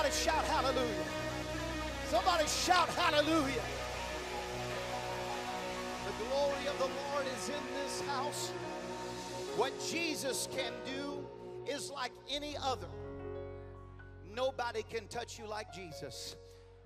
Somebody shout hallelujah. Somebody shout hallelujah. The glory of the Lord is in this house. What Jesus can do is like any other. Nobody can touch you like Jesus.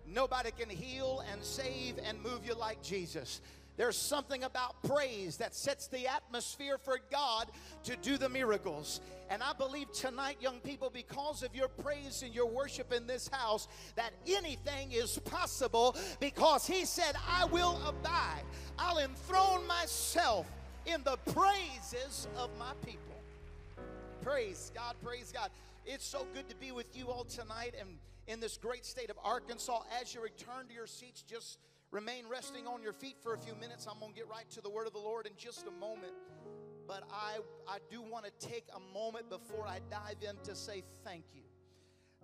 Nobody can heal and save and move you like Jesus. There's something about praise that sets the atmosphere for God to do the miracles. And I believe tonight, young people, because of your praise and your worship in this house, that anything is possible because He said, I will abide. I'll enthrone myself in the praises of my people. Praise God, praise God. It's so good to be with you all tonight and in this great state of Arkansas. As you return to your seats, just remain resting on your feet for a few minutes. I'm going to get right to the word of the Lord in just a moment. But I, I do want to take a moment before I dive in to say thank you.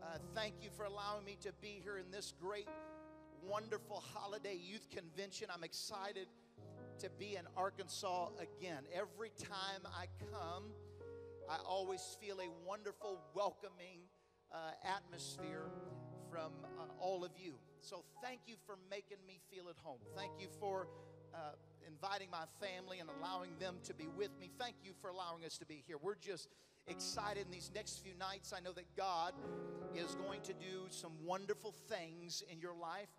Uh, thank you for allowing me to be here in this great, wonderful holiday youth convention. I'm excited to be in Arkansas again. Every time I come, I always feel a wonderful, welcoming uh, atmosphere from uh, all of you. So thank you for making me feel at home. Thank you for uh, inviting my family and allowing them to be with me. Thank you for allowing us to be here. We're just excited in these next few nights. I know that God is going to do some wonderful things in your life,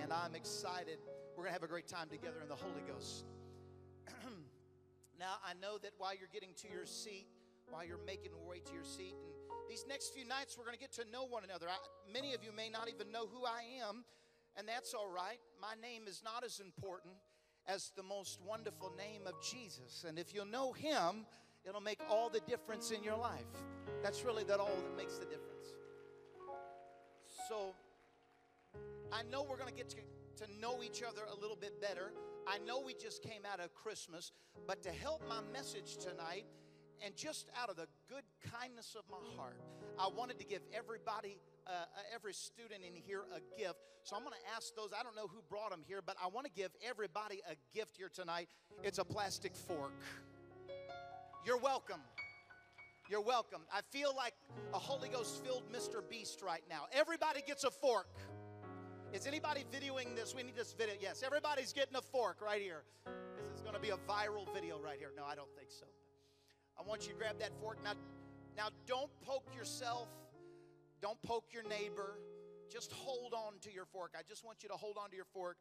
and I'm excited. We're going to have a great time together in the Holy Ghost. now, I know that while you're getting to your seat, while you're making your way to your seat. And these next few nights, we're going to get to know one another. I, many of you may not even know who I am, and that's all right. My name is not as important as the most wonderful name of Jesus. And if you'll know Him, it'll make all the difference in your life. That's really that all that makes the difference. So, I know we're going to get to, to know each other a little bit better. I know we just came out of Christmas, but to help my message tonight, and just out of the good kindness of my heart, I wanted to give everybody, uh, uh every student in here a gift. So I'm going to ask those, I don't know who brought them here, but I want to give everybody a gift here tonight. It's a plastic fork. You're welcome. You're welcome. I feel like a Holy Ghost filled Mr. Beast right now. Everybody gets a fork. Is anybody videoing this? We need this video. Yes, everybody's getting a fork right here. This is going to be a viral video right here. No, I don't think so. I want you to grab that fork. Now, now don't poke yourself. Don't poke your neighbor. Just hold on to your fork. I just want you to hold on to your fork.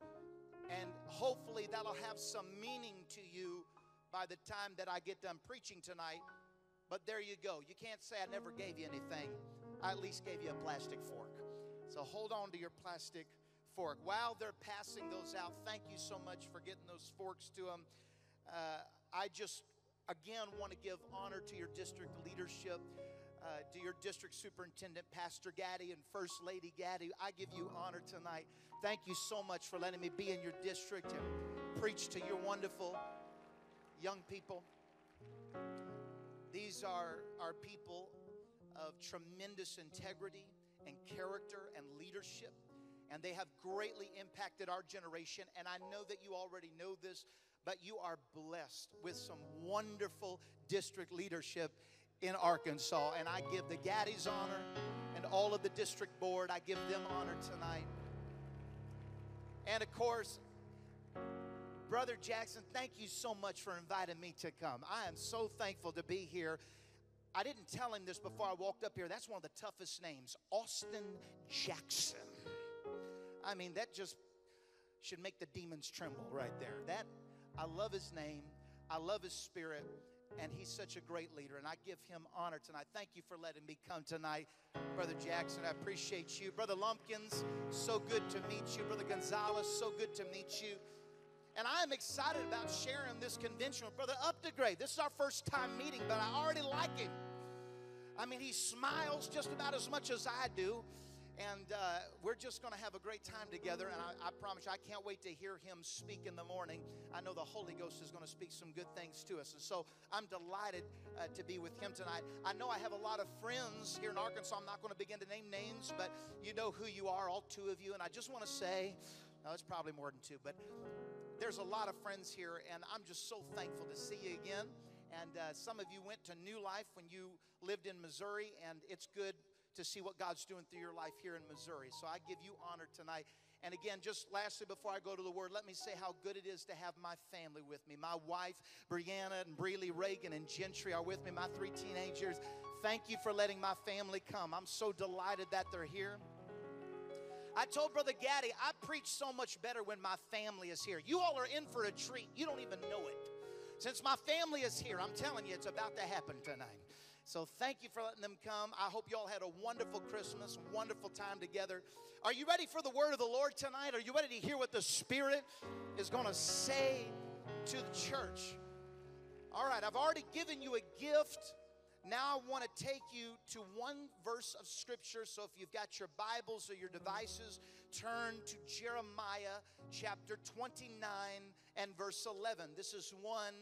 And hopefully that'll have some meaning to you by the time that I get done preaching tonight. But there you go. You can't say I never gave you anything. I at least gave you a plastic fork. So hold on to your plastic fork. While they're passing those out, thank you so much for getting those forks to them. Uh, I just again want to give honor to your district leadership, uh, to your district superintendent, Pastor Gaddy, and First Lady Gaddy. I give you honor tonight. Thank you so much for letting me be in your district and preach to your wonderful young people. These are, are people of tremendous integrity and character and leadership and they have greatly impacted our generation. And I know that you already know this, but you are blessed with some wonderful district leadership in Arkansas. And I give the Gaddies honor and all of the district board, I give them honor tonight. And of course, Brother Jackson, thank you so much for inviting me to come. I am so thankful to be here. I didn't tell him this before I walked up here. That's one of the toughest names, Austin Jackson. I mean, that just should make the demons tremble right there. That I love his name, I love his spirit, and he's such a great leader. And I give him honor tonight. Thank you for letting me come tonight, Brother Jackson. I appreciate you. Brother Lumpkins, so good to meet you. Brother Gonzalez, so good to meet you. And I am excited about sharing this convention with Brother Updegrade. This is our first time meeting, but I already like him. I mean, he smiles just about as much as I do. And uh, we're just going to have a great time together. And I, I, promise you, I can't wait to hear him speak in the morning. I know the Holy Ghost is going to speak some good things to us. And so I'm delighted uh, to be with him tonight. I know I have a lot of friends here in Arkansas. I'm not going to begin to name names, but you know who you are, all two of you. And I just want to say, no, it's probably more than two, but there's a lot of friends here. And I'm just so thankful to see you again. And uh, some of you went to New Life when you lived in Missouri, and it's good to see what God's doing through your life here in Missouri. So I give you honor tonight. And again, just lastly, before I go to the word, let me say how good it is to have my family with me. My wife, Brianna, and Breely Reagan, and Gentry are with me, my three teenagers. Thank you for letting my family come. I'm so delighted that they're here. I told Brother Gaddy, I preach so much better when my family is here. You all are in for a treat. You don't even know it. Since my family is here, I'm telling you, it's about to happen tonight. So thank you for letting them come. I hope you all had a wonderful Christmas, wonderful time together. Are you ready for the word of the Lord tonight? Are you ready to hear what the Spirit is going to say to the church? All right, I've already given you a gift. Now I want to take you to one verse of Scripture. So if you've got your Bibles or your devices, turn to Jeremiah chapter 29 and verse 11. This is one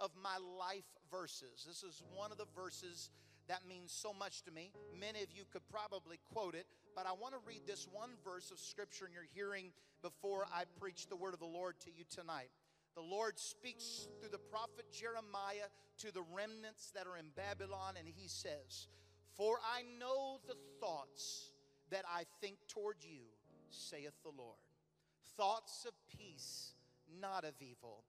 of my life verses. This is one of the verses that means so much to me. Many of you could probably quote it, but I want to read this one verse of scripture in your hearing before I preach the word of the Lord to you tonight. The Lord speaks through the prophet Jeremiah to the remnants that are in Babylon, and he says, For I know the thoughts that I think toward you, saith the Lord. Thoughts of peace, not of evil,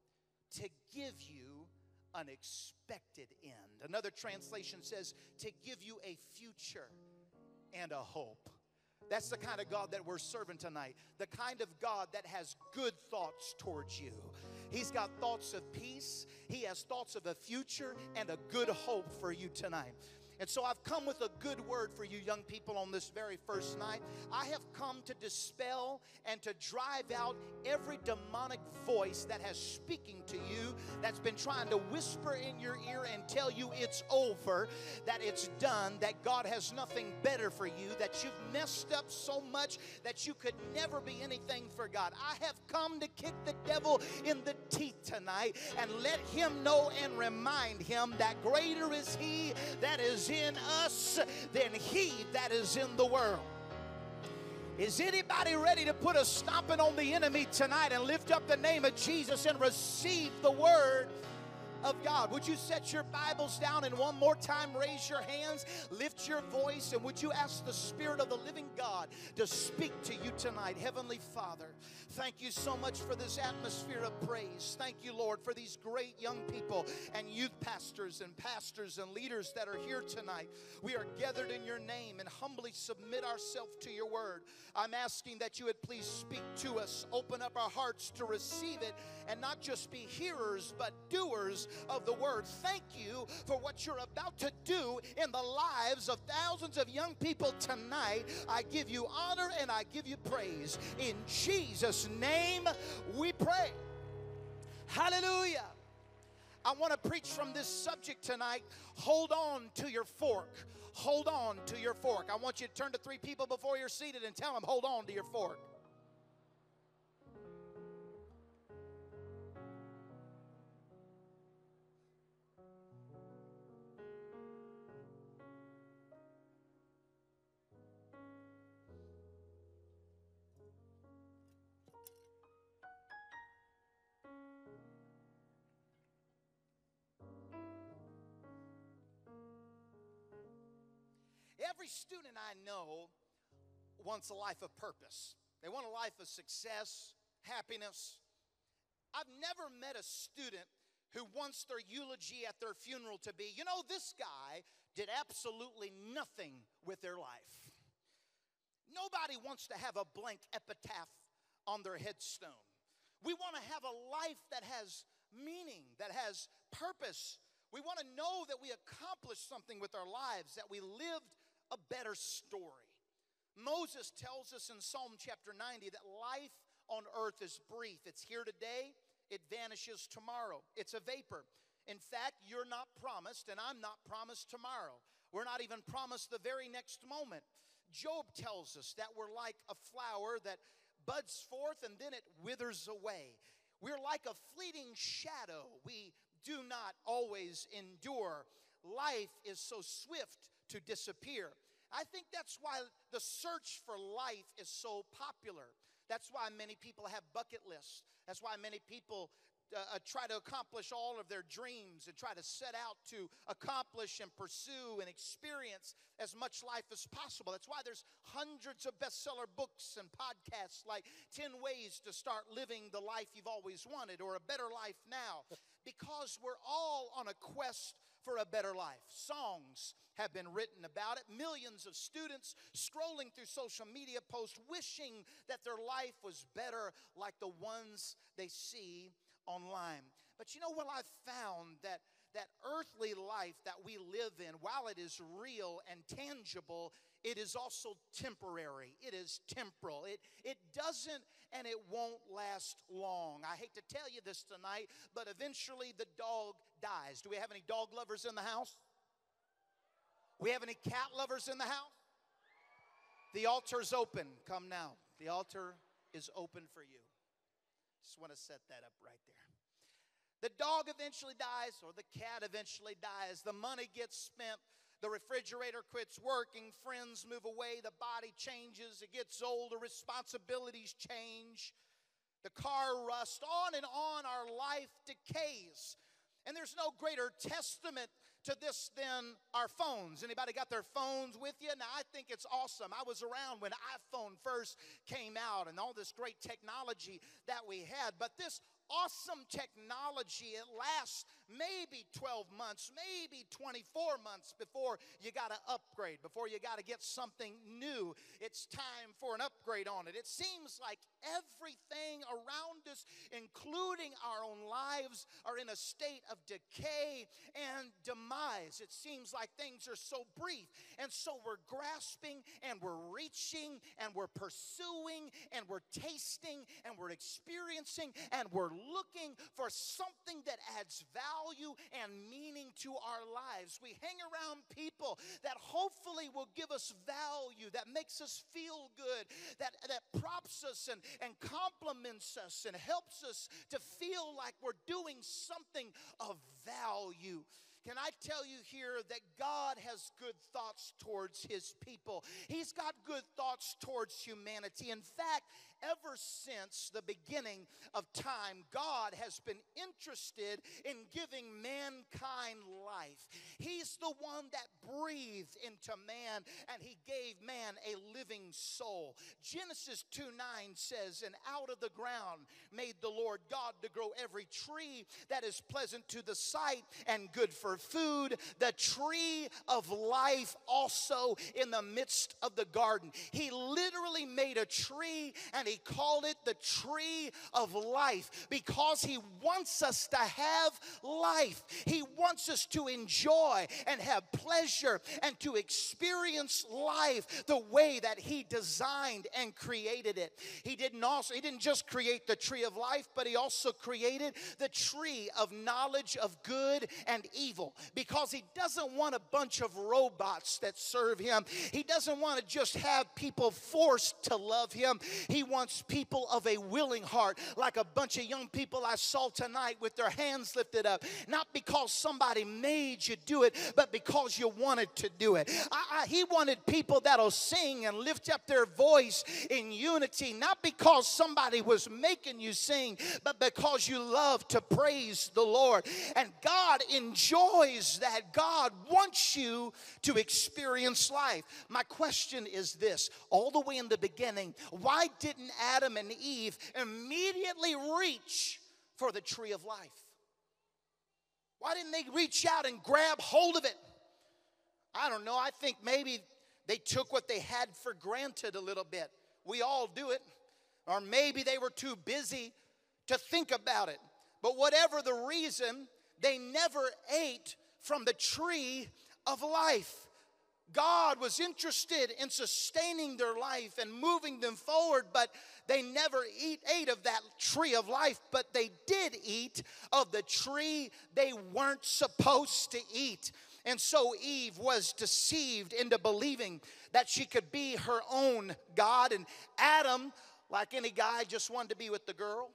to give you an expected end. Another translation says to give you a future and a hope. That's the kind of God that we're serving tonight. The kind of God that has good thoughts towards you. He's got thoughts of peace, He has thoughts of a future and a good hope for you tonight. And so I've come with a good word for you young people on this very first night. I have come to dispel and to drive out every demonic voice that has speaking to you that's been trying to whisper in your ear and tell you it's over, that it's done, that God has nothing better for you, that you've messed up so much that you could never be anything for God. I have come to kick the devil in the teeth tonight and let him know and remind him that greater is he that is in us than he that is in the world. Is anybody ready to put a stomping on the enemy tonight and lift up the name of Jesus and receive the word of God. Would you set your Bibles down and one more time raise your hands, lift your voice, and would you ask the Spirit of the living God to speak to you tonight? Heavenly Father, thank you so much for this atmosphere of praise. Thank you, Lord, for these great young people and youth pastors and pastors and leaders that are here tonight. We are gathered in your name and humbly submit ourselves to your word. I'm asking that you would please speak to us, open up our hearts to receive it, and not just be hearers, but doers of the word. Thank you for what you're about to do in the lives of thousands of young people tonight. I give you honor and I give you praise. In Jesus' name we pray. Hallelujah. I want to preach from this subject tonight. Hold on to your fork. Hold on to your fork. I want you to turn to three people before you're seated and tell them, hold on to your fork. Every student I know wants a life of purpose. They want a life of success, happiness. I've never met a student who wants their eulogy at their funeral to be, you know, this guy did absolutely nothing with their life. Nobody wants to have a blank epitaph on their headstone. We want to have a life that has meaning, that has purpose. We want to know that we accomplished something with our lives, that we lived a better story. Moses tells us in Psalm chapter 90 that life on earth is brief. It's here today, it vanishes tomorrow. It's a vapor. In fact, you're not promised, and I'm not promised tomorrow. We're not even promised the very next moment. Job tells us that we're like a flower that buds forth and then it withers away. We're like a fleeting shadow. We do not always endure. Life is so swift to disappear. I think that's why the search for life is so popular. That's why many people have bucket lists. That's why many people uh, try to accomplish all of their dreams and try to set out to accomplish and pursue and experience as much life as possible. That's why there's hundreds of bestseller books and podcasts like 10 Ways to Start Living the Life You've Always Wanted or A Better Life Now, because we're all on a quest for a better life. Songs have been written about it. Millions of students scrolling through social media posts wishing that their life was better like the ones they see online. But you know what I've found that that earthly life that we live in, while it is real and tangible, it is also temporary. It is temporal. It, it doesn't and it won't last long. I hate to tell you this tonight, but eventually the dog dies. Do we have any dog lovers in the house? We have any cat lovers in the house? The altar's open. Come now. The altar is open for you. Just want to set that up right there. The dog eventually dies, or the cat eventually dies. The money gets spent. The refrigerator quits working. Friends move away. The body changes. It gets older. Responsibilities change. The car rusts. On and on, our life decays. And there's no greater testament to this than our phones. Anybody got their phones with you? Now, I think it's awesome. I was around when iPhone first came out and all this great technology that we had. But this awesome technology. It lasts maybe 12 months, maybe 24 months before you got to upgrade, before you got to get something new. It's time for an upgrade on it. It seems like everything around us, including our own lives, are in a state of decay and demise. It seems like things are so brief. And so we're grasping and we're reaching and we're pursuing and we're tasting and we're experiencing and we're looking for something that adds value and meaning to our lives. We hang around people that hopefully will give us value, that makes us feel good, that, that props us and, and compliments us and helps us to feel like we're doing something of value. Can I tell you here that God has good thoughts towards his people? He's got good thoughts towards humanity. In fact, ever since the beginning of time, God has been interested in giving mankind life. He's the one that breathed into man and he gave man a living soul. Genesis 2 9 says, And out of the ground made the Lord God to grow every tree that is pleasant to the sight and good for food, the tree of life also in the midst of the garden. He literally made a tree and he he called it the tree of life because he wants us to have life. He wants us to enjoy and have pleasure and to experience life the way that he designed and created it. He didn't also he didn't just create the tree of life, but he also created the tree of knowledge of good and evil because he doesn't want a bunch of robots that serve him. He doesn't want to just have people forced to love him. He wants wants people of a willing heart, like a bunch of young people I saw tonight with their hands lifted up. Not because somebody made you do it, but because you wanted to do it. I, I, he wanted people that'll sing and lift up their voice in unity, not because somebody was making you sing, but because you love to praise the Lord. And God enjoys that. God wants you to experience life. My question is this all the way in the beginning, why didn't Adam and Eve immediately reach for the tree of life? Why didn't they reach out and grab hold of it? I don't know. I think maybe they took what they had for granted a little bit. We all do it. Or maybe they were too busy to think about it. But whatever the reason, they never ate from the tree of life. God was interested in sustaining their life and moving them forward, but they never eat, ate of that tree of life, but they did eat of the tree they weren't supposed to eat. And so Eve was deceived into believing that she could be her own God. And Adam, like any guy, just wanted to be with the girl.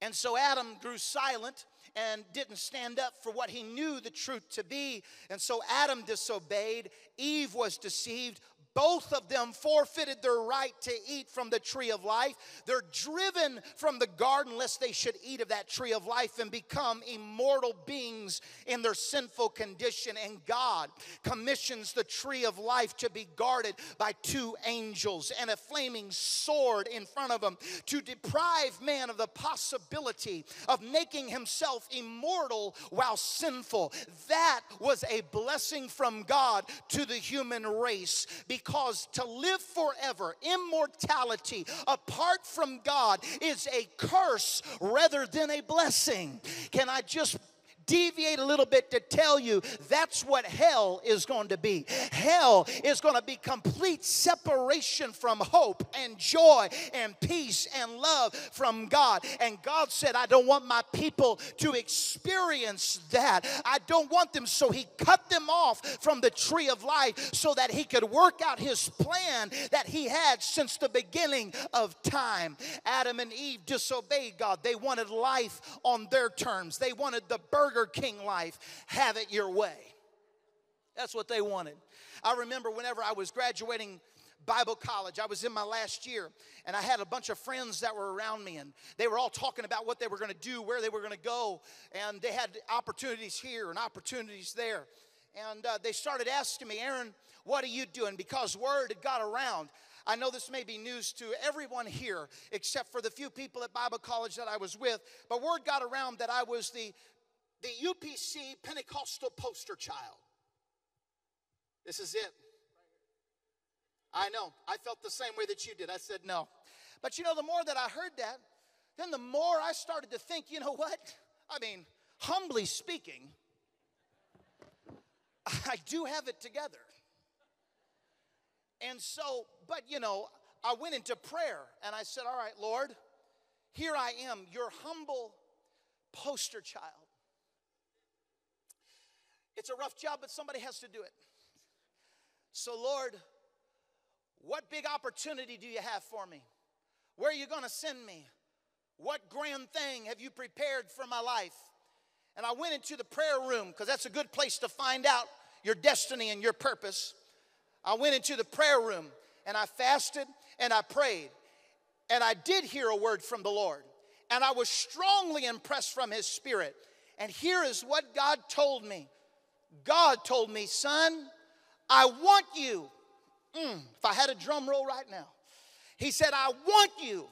And so Adam grew silent and didn't stand up for what he knew the truth to be. And so Adam disobeyed, Eve was deceived. Both of them forfeited their right to eat from the tree of life. They're driven from the garden lest they should eat of that tree of life and become immortal beings in their sinful condition. And God commissions the tree of life to be guarded by two angels and a flaming sword in front of them to deprive man of the possibility of making himself immortal while sinful. That was a blessing from God to the human race because to live forever, immortality apart from God, is a curse rather than a blessing. Can I just deviate a little bit to tell you that's what hell is going to be. Hell is going to be complete separation from hope and joy and peace and love from God. And God said, I don't want my people to experience that. I don't want them. So He cut them off from the tree of life so that He could work out His plan that He had since the beginning of time. Adam and Eve disobeyed God. They wanted life on their terms, they wanted the burger Burger King life, have it your way. That's what they wanted. I remember whenever I was graduating Bible college. I was in my last year, and I had a bunch of friends that were around me, and they were all talking about what they were going to do, where they were going to go, and they had opportunities here and opportunities there. And uh, they started asking me, Aaron, what are you doing? Because word had got around. I know this may be news to everyone here, except for the few people at Bible college that I was with, but word got around that I was the the UPC Pentecostal poster child. This is it. I know. I felt the same way that you did. I said no. But you know, the more that I heard that, then the more I started to think, you know what? I mean, humbly speaking, I do have it together. And so, but you know, I went into prayer and I said, All right, Lord, here I am, your humble poster child. It's a rough job, but somebody has to do it. So, Lord, what big opportunity do you have for me? Where are you going to send me? What grand thing have you prepared for my life? And I went into the prayer room because that's a good place to find out your destiny and your purpose. I went into the prayer room and I fasted and I prayed. And I did hear a word from the Lord. And I was strongly impressed from His Spirit. And here is what God told me God told me, son, I want you. Mm, if I had a drum roll right now, He said, I want you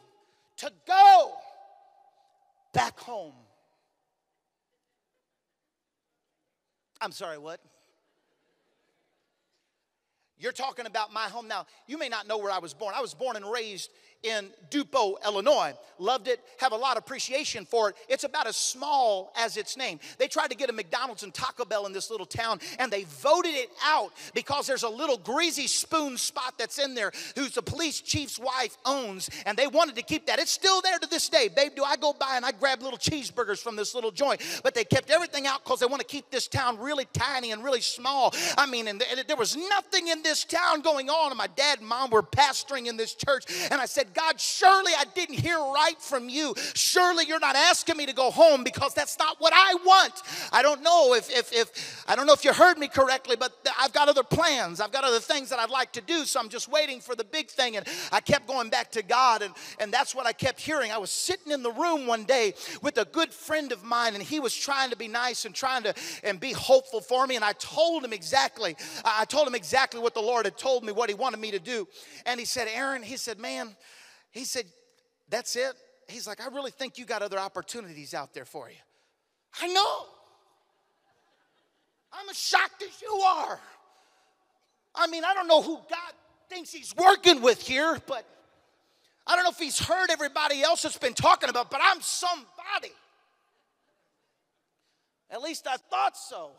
to go back home. I'm sorry, what? You're talking about my home now. You may not know where I was born. I was born and raised in Dupo, Illinois. Loved it, have a lot of appreciation for it. It's about as small as its name. They tried to get a McDonald's and Taco Bell in this little town, and they voted it out because there's a little greasy spoon spot that's in there who's the police chief's wife owns, and they wanted to keep that. It's still there to this day. Babe, do I go by and I grab little cheeseburgers from this little joint? But they kept everything out because they want to keep this town really tiny and really small. I mean, and there was nothing in this town going on, and my dad and mom were pastoring in this church, and I said, God, surely I didn't hear right from you. Surely you're not asking me to go home because that's not what I want. I don't know if, if, if I don't know if you heard me correctly, but I've got other plans. I've got other things that I'd like to do. So I'm just waiting for the big thing. And I kept going back to God, and, and that's what I kept hearing. I was sitting in the room one day with a good friend of mine, and he was trying to be nice and trying to and be hopeful for me. And I told him exactly, I told him exactly what the Lord had told me, what he wanted me to do. And he said, Aaron, he said, man, he said, That's it? He's like, I really think you got other opportunities out there for you. I know. I'm as shocked as you are. I mean, I don't know who God thinks he's working with here, but I don't know if he's heard everybody else that's been talking about, but I'm somebody. At least I thought so.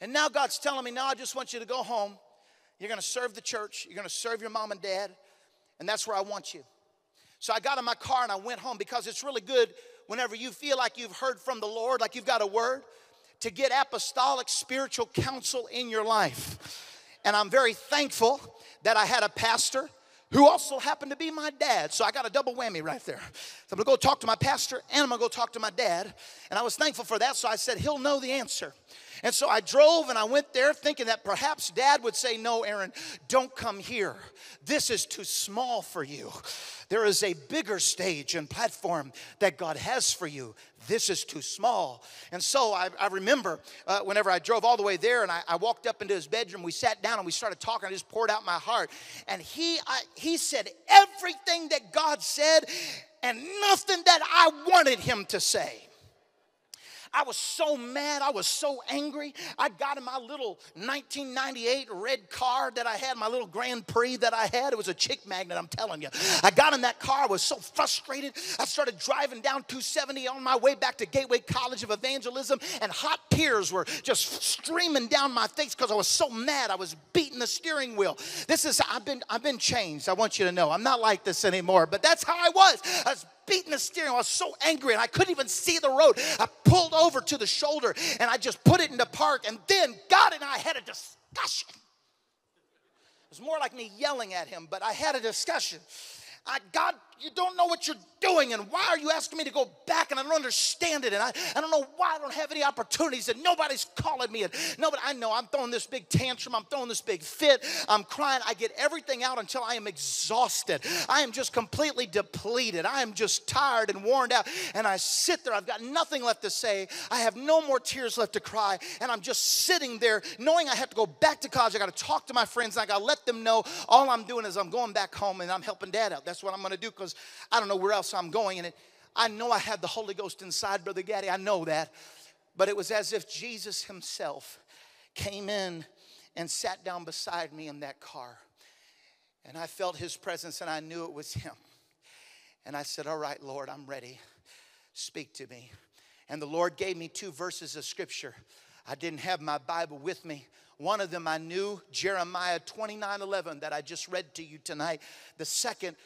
And now God's telling me, now I just want you to go home. You're going to serve the church. You're going to serve your mom and dad. And that's where I want you. So I got in my car and I went home because it's really good whenever you feel like you've heard from the Lord, like you've got a word, to get apostolic spiritual counsel in your life. And I'm very thankful that I had a pastor who also happened to be my dad. So I got a double whammy right there. So I'm gonna go talk to my pastor and I'm gonna go talk to my dad. And I was thankful for that. So I said, He'll know the answer. And so I drove and I went there thinking that perhaps dad would say, No, Aaron, don't come here. This is too small for you. There is a bigger stage and platform that God has for you. This is too small. And so I, I remember uh, whenever I drove all the way there and I, I, walked up into his bedroom, we sat down and we started talking. I just poured out my heart. And he, I, he said everything that God said and nothing that I wanted him to say. I was so mad. I was so angry. I got in my little 1998 red car that I had, my little Grand Prix that I had. It was a chick magnet, I'm telling you. I got in that car. I was so frustrated. I started driving down 270 on my way back to Gateway College of Evangelism, and hot tears were just streaming down my face because I was so mad. I was beating the steering wheel. This is, I've been, I've been changed. I want you to know. I'm not like this anymore, but that's how I was. I was beating the steering. I was so angry and I couldn't even see the road. I pulled over to the shoulder and I just put it in the park. And then God and I had a discussion. It was more like me yelling at him, but I had a discussion. I, God, you don't know what you're doing, and why are you asking me to go back? And I don't understand it, and I, I don't know why I don't have any opportunities, and nobody's calling me. And nobody, I know I'm throwing this big tantrum, I'm throwing this big fit, I'm crying. I get everything out until I am exhausted. I am just completely depleted. I am just tired and worn out, and I sit there. I've got nothing left to say. I have no more tears left to cry, and I'm just sitting there knowing I have to go back to college. I got to talk to my friends, and I got to let them know all I'm doing is I'm going back home and I'm helping dad out. That's what I'm going to do because I don't know where else I'm going. And it, I know I had the Holy Ghost inside, Brother Gaddy. I know that. But it was as if Jesus Himself came in and sat down beside me in that car. And I felt His presence and I knew it was Him. And I said, All right, Lord, I'm ready. Speak to me. And the Lord gave me two verses of scripture. I didn't have my Bible with me. One of them I knew, Jeremiah 29 11, that I just read to you tonight. The second,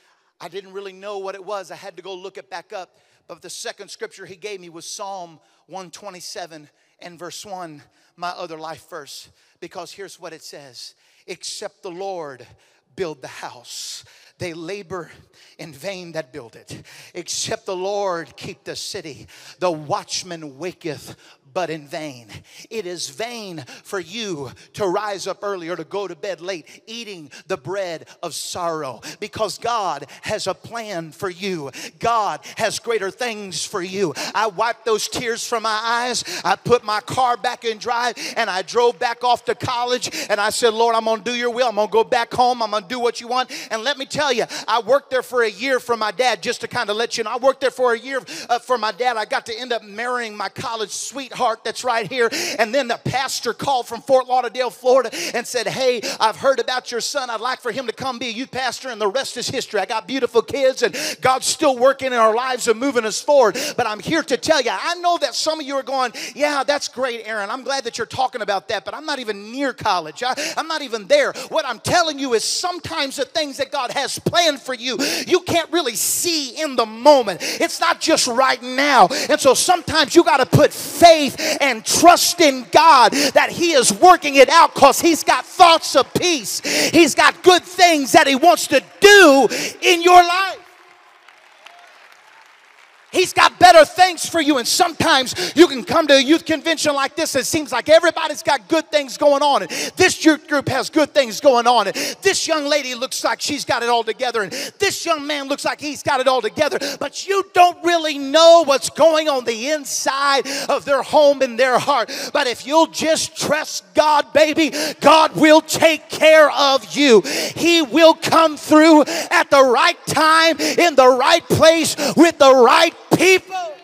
I didn't really know what it was. I had to go look it back up. But the second scripture he gave me was Psalm 127 and verse 1, my other life verse. Because here's what it says Except the Lord build the house, they labor in vain that build it. Except the Lord keep the city, the watchman waketh but in vain. It is vain for you to rise up early or to go to bed late eating the bread of sorrow because God has a plan for you. God has greater things for you. I wiped those tears from my eyes. I put my car back in drive and I drove back off to college and I said, Lord, I'm going to do your will. I'm going to go back home. I'm going to do what you want. And let me tell you, I worked there for a year for my dad, just to kind of let you know. I worked there for a year uh, for my dad. I got to end up marrying my college sweetheart that's right here. And then the pastor called from Fort Lauderdale, Florida, and said, Hey, I've heard about your son. I'd like for him to come be a youth pastor, and the rest is history. I got beautiful kids, and God's still working in our lives and moving us forward. But I'm here to tell you, I know that some of you are going, Yeah, that's great, Aaron. I'm glad that you're talking about that, but I'm not even near college. I, I'm not even there. What I'm telling you is sometimes the things that God has planned for you, you can't really see in the moment. It's not just right now. And so sometimes you got to put faith and trust in God that He is working it out because He's got thoughts of peace. He's got good things that He wants to do in your life. He's got better things for you. And sometimes you can come to a youth convention like this. It seems like everybody's got good things going on. And this youth group has good things going on. And this young lady looks like she's got it all together. And this young man looks like he's got it all together. But you don't really know what's going on the inside of their home and their heart. But if you'll just trust God, baby, God will take care of you. He will come through at the right time, in the right place, with the right people.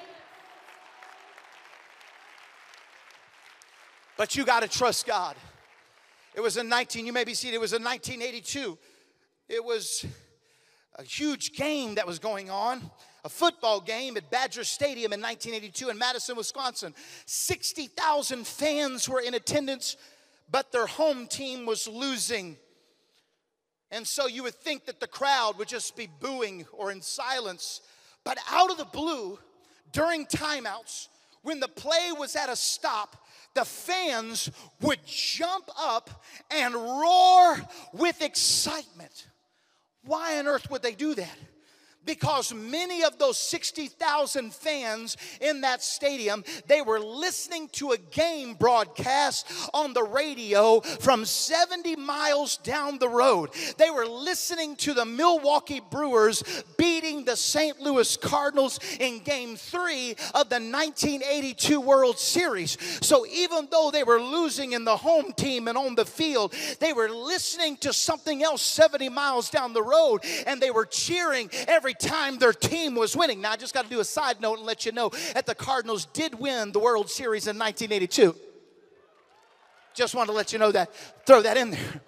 But you got to trust God. It was in 19, you may be seeing it was in 1982. It was a huge game that was going on, a football game at Badger Stadium in 1982 in Madison, Wisconsin. 60,000 fans were in attendance, but their home team was losing. And so you would think that the crowd would just be booing or in silence. But out of the blue, during timeouts, when the play was at a stop, the fans would jump up and roar with excitement. Why on earth would they do that? Because many of those 60,000 fans in that stadium they were listening to a game broadcast on the radio from 70 miles down the road they were listening to the Milwaukee Brewers beating the St. Louis Cardinals in game 3 of the 1982 World Series so even though they were losing in the home team and on the field they were listening to something else 70 miles down the road and they were cheering every time their team was winning. Now, I just got to do a side note and let you know that the Cardinals did win the World Series in 1982. Just want to let you know that, throw that in there.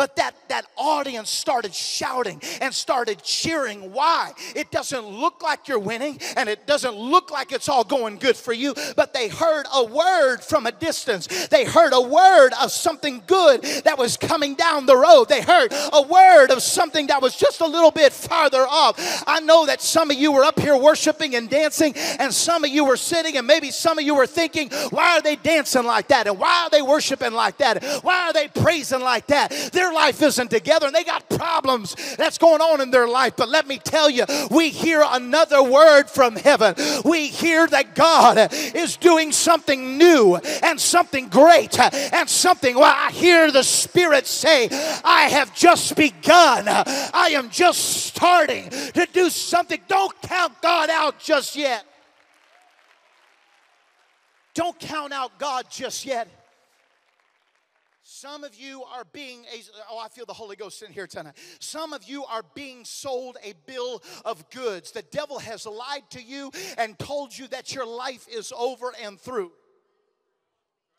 But that, that audience started shouting and started cheering. Why? It doesn't look like you're winning and it doesn't look like it's all going good for you, but they heard a word from a distance. They heard a word of something good that was coming down the road. They heard a word of something that was just a little bit farther off. I know that some of you were up here worshiping and dancing, and some of you were sitting, and maybe some of you were thinking, why are they dancing like that? And why are they worshiping like that? Why are they praising like that? They're their life isn't together and they got problems that's going on in their life. But let me tell you, we hear another word from heaven. We hear that God is doing something new and something great and something. Well, I hear the Spirit say, I have just begun. I am just starting to do something. Don't count God out just yet. Don't count out God just yet. Some of you are being, oh, I feel the Holy Ghost in here tonight. Some of you are being sold a bill of goods. The devil has lied to you and told you that your life is over and through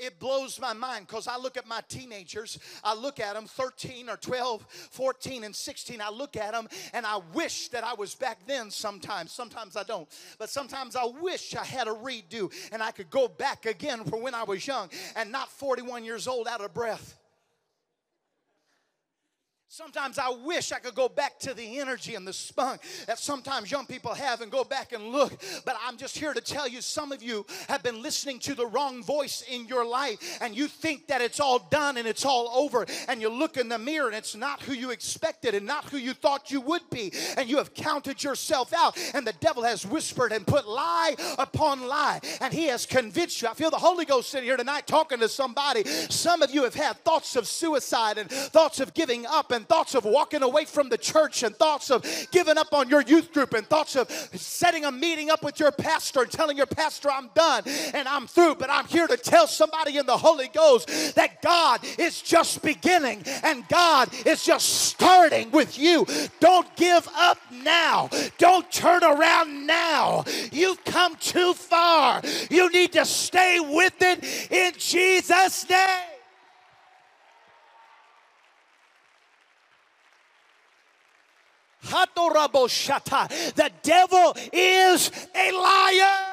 it blows my mind because I look at my teenagers, I look at them 13 or 12, 14, and 16. I look at them and I wish that I was back then sometimes. Sometimes I don't. But sometimes I wish I had a redo and I could go back again for when I was young and not 41 years old out of breath. Sometimes I wish I could go back to the energy and the spunk that sometimes young people have and go back and look. But I'm just here to tell you some of you have been listening to the wrong voice in your life and you think that it's all done and it's all over. And you look in the mirror and it's not who you expected and not who you thought you would be. And you have counted yourself out. And the devil has whispered and put lie upon lie. And he has convinced you. I feel the Holy Ghost sitting here tonight talking to somebody. Some of you have had thoughts of suicide and thoughts of giving up and and thoughts of walking away from the church and thoughts of giving up on your youth group and thoughts of setting a meeting up with your pastor and telling your pastor, I'm done and I'm through. But I'm here to tell somebody in the Holy Ghost that God is just beginning and God is just starting with you. Don't give up now. Don't turn around now. You've come too far. You need to stay with it in Jesus' name. The devil is a liar.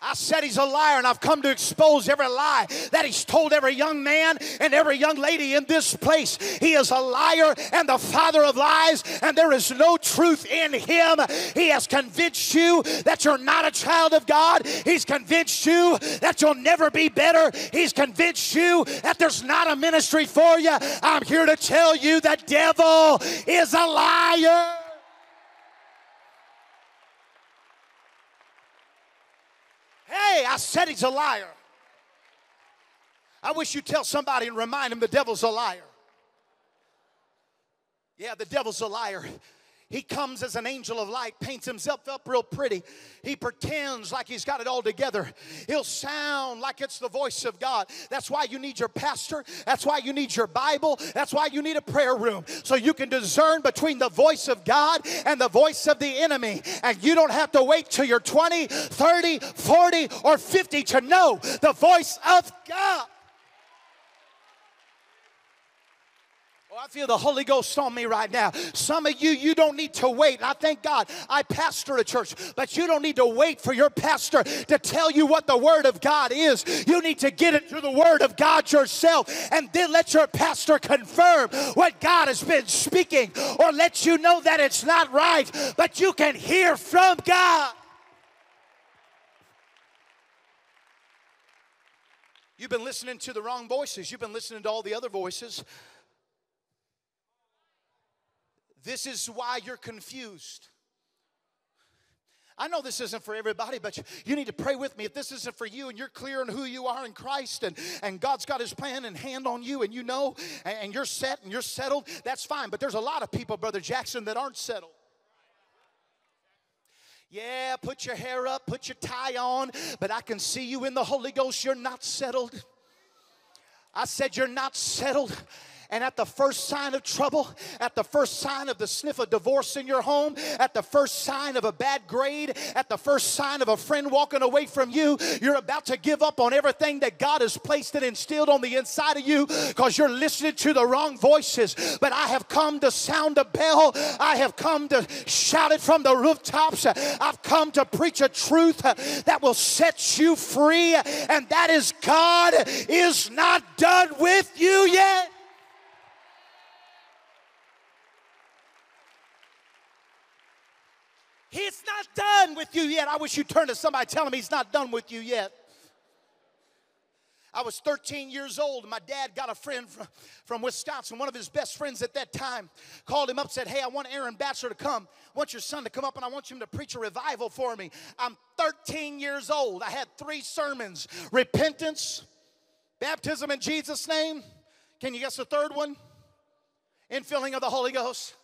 I said he's a liar, and I've come to expose every lie that he's told every young man and every young lady in this place. He is a liar and the father of lies, and there is no truth in him. He has convinced you that you're not a child of God. He's convinced you that you'll never be better. He's convinced you that there's not a ministry for you. I'm here to tell you the devil is a liar. I said he's a liar. I wish you'd tell somebody and remind him the devil's a liar. Yeah, the devil's a liar. He comes as an angel of light, paints himself up real pretty. He pretends like he's got it all together. He'll sound like it's the voice of God. That's why you need your pastor. That's why you need your Bible. That's why you need a prayer room so you can discern between the voice of God and the voice of the enemy. And you don't have to wait till you're 20, 30, 40, or 50 to know the voice of God. I feel the Holy Ghost on me right now. Some of you, you don't need to wait. I thank God I pastor a church, but you don't need to wait for your pastor to tell you what the Word of God is. You need to get it into the Word of God yourself and then let your pastor confirm what God has been speaking or let you know that it's not right, but you can hear from God. You've been listening to the wrong voices. You've been listening to all the other voices This is why you're confused. I know this isn't for everybody, but you need to pray with me. If this isn't for you and you're clear on who you are in Christ and, and God's got his plan and hand on you and you know and, and you're set and you're settled, that's fine. But there's a lot of people, Brother Jackson, that aren't settled. Yeah, put your hair up, put your tie on, but I can see you in the Holy Ghost. You're not settled. I said, You're not settled. And at the first sign of trouble, at the first sign of the sniff of divorce in your home, at the first sign of a bad grade, at the first sign of a friend walking away from you, you're about to give up on everything that God has placed and instilled on the inside of you because you're listening to the wrong voices. But I have come to sound a bell. I have come to shout it from the rooftops. I've come to preach a truth that will set you free, and that is God is not done with you yet. He's not done with you yet. I wish you'd turn to somebody tell him he's not done with you yet. I was 13 years old. My dad got a friend from, from Wisconsin, one of his best friends at that time, called him up, said, Hey, I want Aaron Batchelor to come. I want your son to come up and I want him to preach a revival for me. I'm 13 years old. I had three sermons repentance, baptism in Jesus' name. Can you guess the third one? Infilling of the Holy Ghost.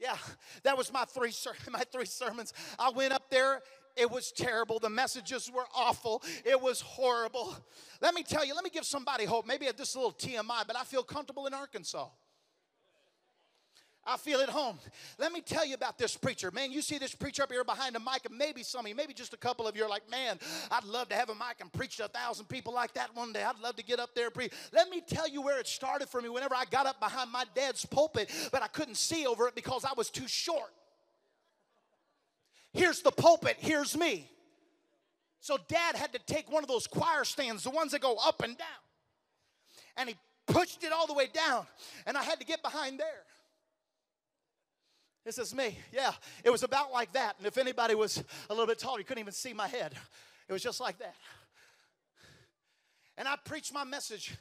Yeah, that was my three my three sermons. I went up there. It was terrible. The messages were awful. It was horrible. Let me tell you. Let me give somebody hope. Maybe at this a little TMI, but I feel comfortable in Arkansas. I feel at home. Let me tell you about this preacher. Man, you see this preacher up here behind the mic, and maybe some of you, maybe just a couple of you are like, man, I'd love to have a mic and preach to a thousand people like that one day. I'd love to get up there and preach. Let me tell you where it started for me whenever I got up behind my dad's pulpit, but I couldn't see over it because I was too short. Here's the pulpit, here's me. So dad had to take one of those choir stands, the ones that go up and down, and he pushed it all the way down, and I had to get behind there. This is me. Yeah, it was about like that. And if anybody was a little bit taller, you couldn't even see my head. It was just like that. And I preached my message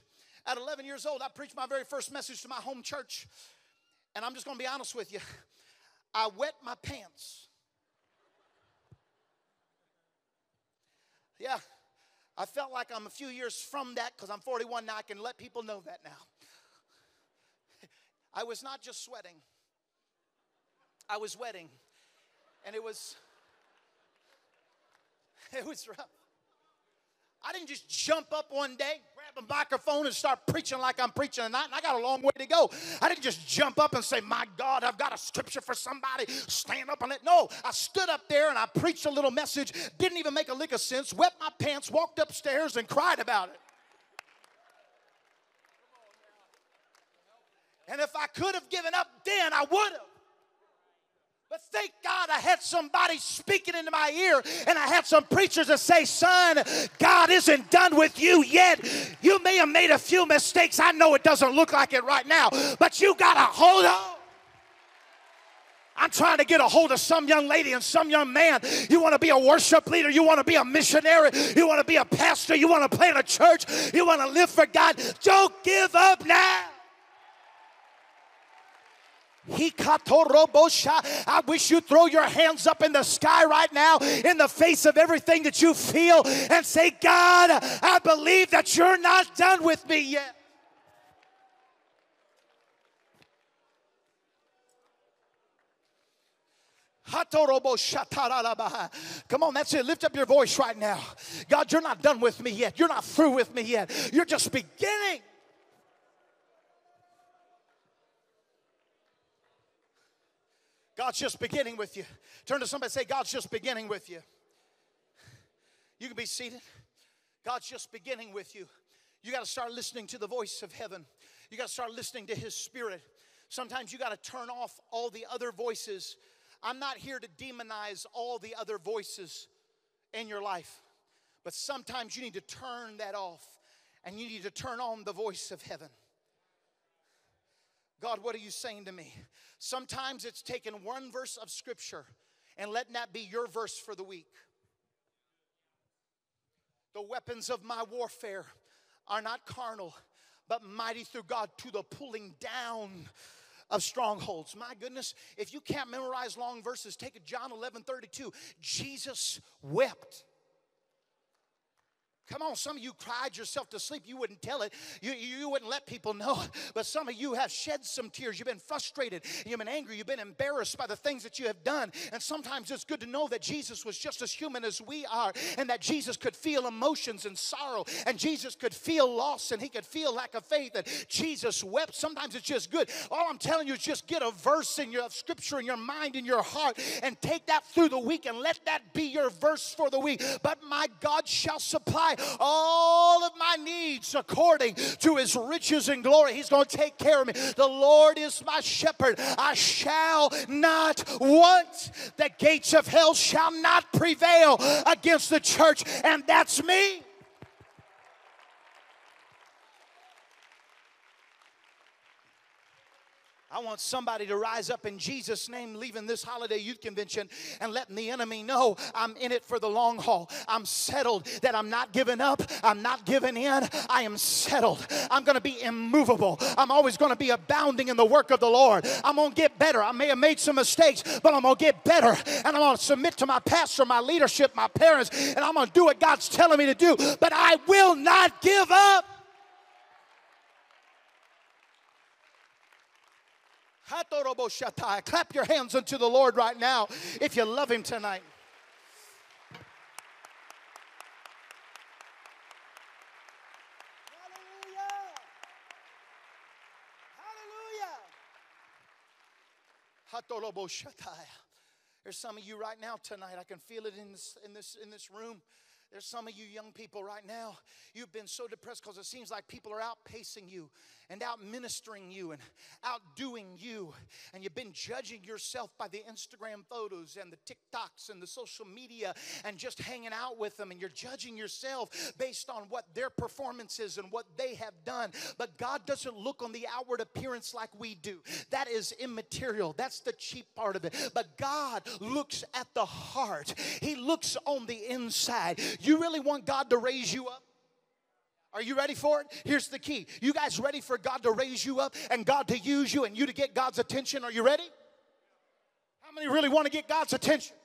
at 11 years old. I preached my very first message to my home church. And I'm just going to be honest with you. I wet my pants. Yeah, I felt like I'm a few years from that because I'm 41 now. I can let people know that now. I was not just sweating. I was wedding, and it was it was rough. I didn't just jump up one day, grab a microphone, and start preaching like I'm preaching tonight, and I got a long way to go. I didn't just jump up and say, My God, I've got a scripture for somebody, stand up on it. No, I stood up there and I preached a little message, didn't even make a lick of sense, wet my pants, walked upstairs, and cried about it. And if I could have given up then, I would have. But thank God I had somebody speaking into my ear, and I had some preachers that say, Son, God isn't done with you yet. You may have made a few mistakes. I know it doesn't look like it right now, but you got to hold on. I'm trying to get a hold of some young lady and some young man. You want to be a worship leader, you want to be a missionary, you want to be a pastor, you want to plant a church, you want to live for God. Don't give up now. I wish you'd throw your hands up in the sky right now in the face of everything that you feel and say, God, I believe that you're not done with me yet. Come on, that's it. Lift up your voice right now. God, you're not done with me yet. You're not through with me yet. You're just beginning. God's just beginning with you. Turn to somebody say, God's just beginning with you. You can be seated. God's just beginning with you. You got to start listening to the voice of heaven. You got to start listening to His Spirit. Sometimes you got to turn off all the other voices. I'm not here to demonize all the other voices in your life, but sometimes you need to turn that off and you need to turn on the voice of heaven. God, what are you saying to me? Sometimes it's taking one verse of scripture and letting that be your verse for the week. The weapons of my warfare are not carnal, but mighty through God to the pulling down of strongholds. My goodness, if you can't memorize long verses, take John 11 32. Jesus wept. Come on, some of you cried yourself to sleep. You wouldn't tell it. You, you wouldn't let people know. But some of you have shed some tears. You've been frustrated. You've been angry. You've been embarrassed by the things that you have done. And sometimes it's good to know that Jesus was just as human as we are and that Jesus could feel emotions and sorrow and Jesus could feel loss and he could feel lack of faith and Jesus wept. Sometimes it's just good. All I'm telling you is just get a verse in your scripture in your mind in your heart and take that through the week and let that be your verse for the week. But my God shall supply all of my needs according to his riches and glory. He's going to take care of me. The Lord is my shepherd. I shall not want. The gates of hell shall not prevail against the church, and that's me. I want somebody to rise up in Jesus' name, leaving this holiday youth convention and letting the enemy know I'm in it for the long haul. I'm settled, that I'm not giving up, I'm not giving in, I am settled. I'm gonna be immovable. I'm always gonna be abounding in the work of the Lord. I'm gonna get better. I may have made some mistakes, but I'm gonna get better. And I'm gonna submit to my pastor, my leadership, my parents, and I'm gonna do what God's telling me to do. But I will not give up. Clap your hands unto the Lord right now if you love Him tonight. Hallelujah! Hallelujah! There's some of you right now tonight. I can feel it in this in this in this room. There's some of you young people right now. You've been so depressed because it seems like people are outpacing you and out ministering you and outdoing you. And you've been judging yourself by the Instagram photos and the TikToks and the social media and just hanging out with them. And you're judging yourself based on what their performance is and what they have done. But God doesn't look on the outward appearance like we do. That is immaterial. That's the cheap part of it. But God looks at the heart, He looks on the inside. You really want God to raise you up? Are you ready for it? Here's the key. You guys ready for God to raise you up and God to use you and you to get God's attention? Are you ready? How many really want to get God's attention?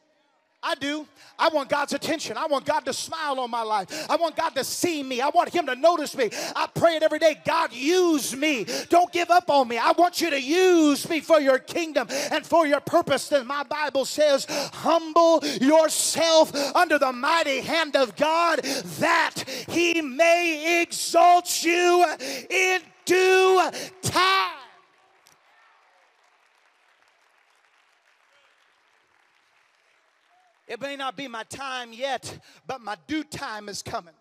I do. I want God's attention. I want God to smile on my life. I want God to see me. I want Him to notice me. I pray it every day God, use me. Don't give up on me. I want you to use me for your kingdom and for your purpose. Then my Bible says, humble yourself under the mighty hand of God that He may exalt you in due time. It may not be my time yet, but my due time is coming.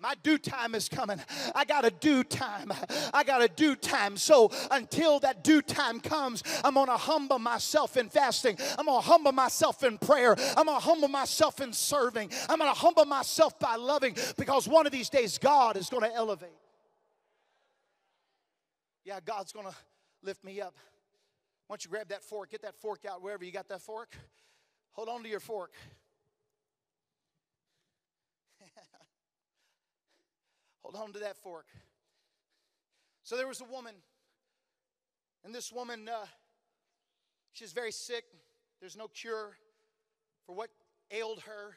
My due time is coming. I got a due time. I got a due time. So until that due time comes, I'm going to humble myself in fasting. I'm going to humble myself in prayer. I'm going to humble myself in serving. I'm going to humble myself by loving because one of these days God is going to elevate. Yeah, God's going to lift me up. Why don't you grab that fork? Get that fork out wherever you got that fork. Hold on to your fork. Hold on to that fork. So there was a woman, and this woman, uh, she's very sick. There's no cure for what ailed her.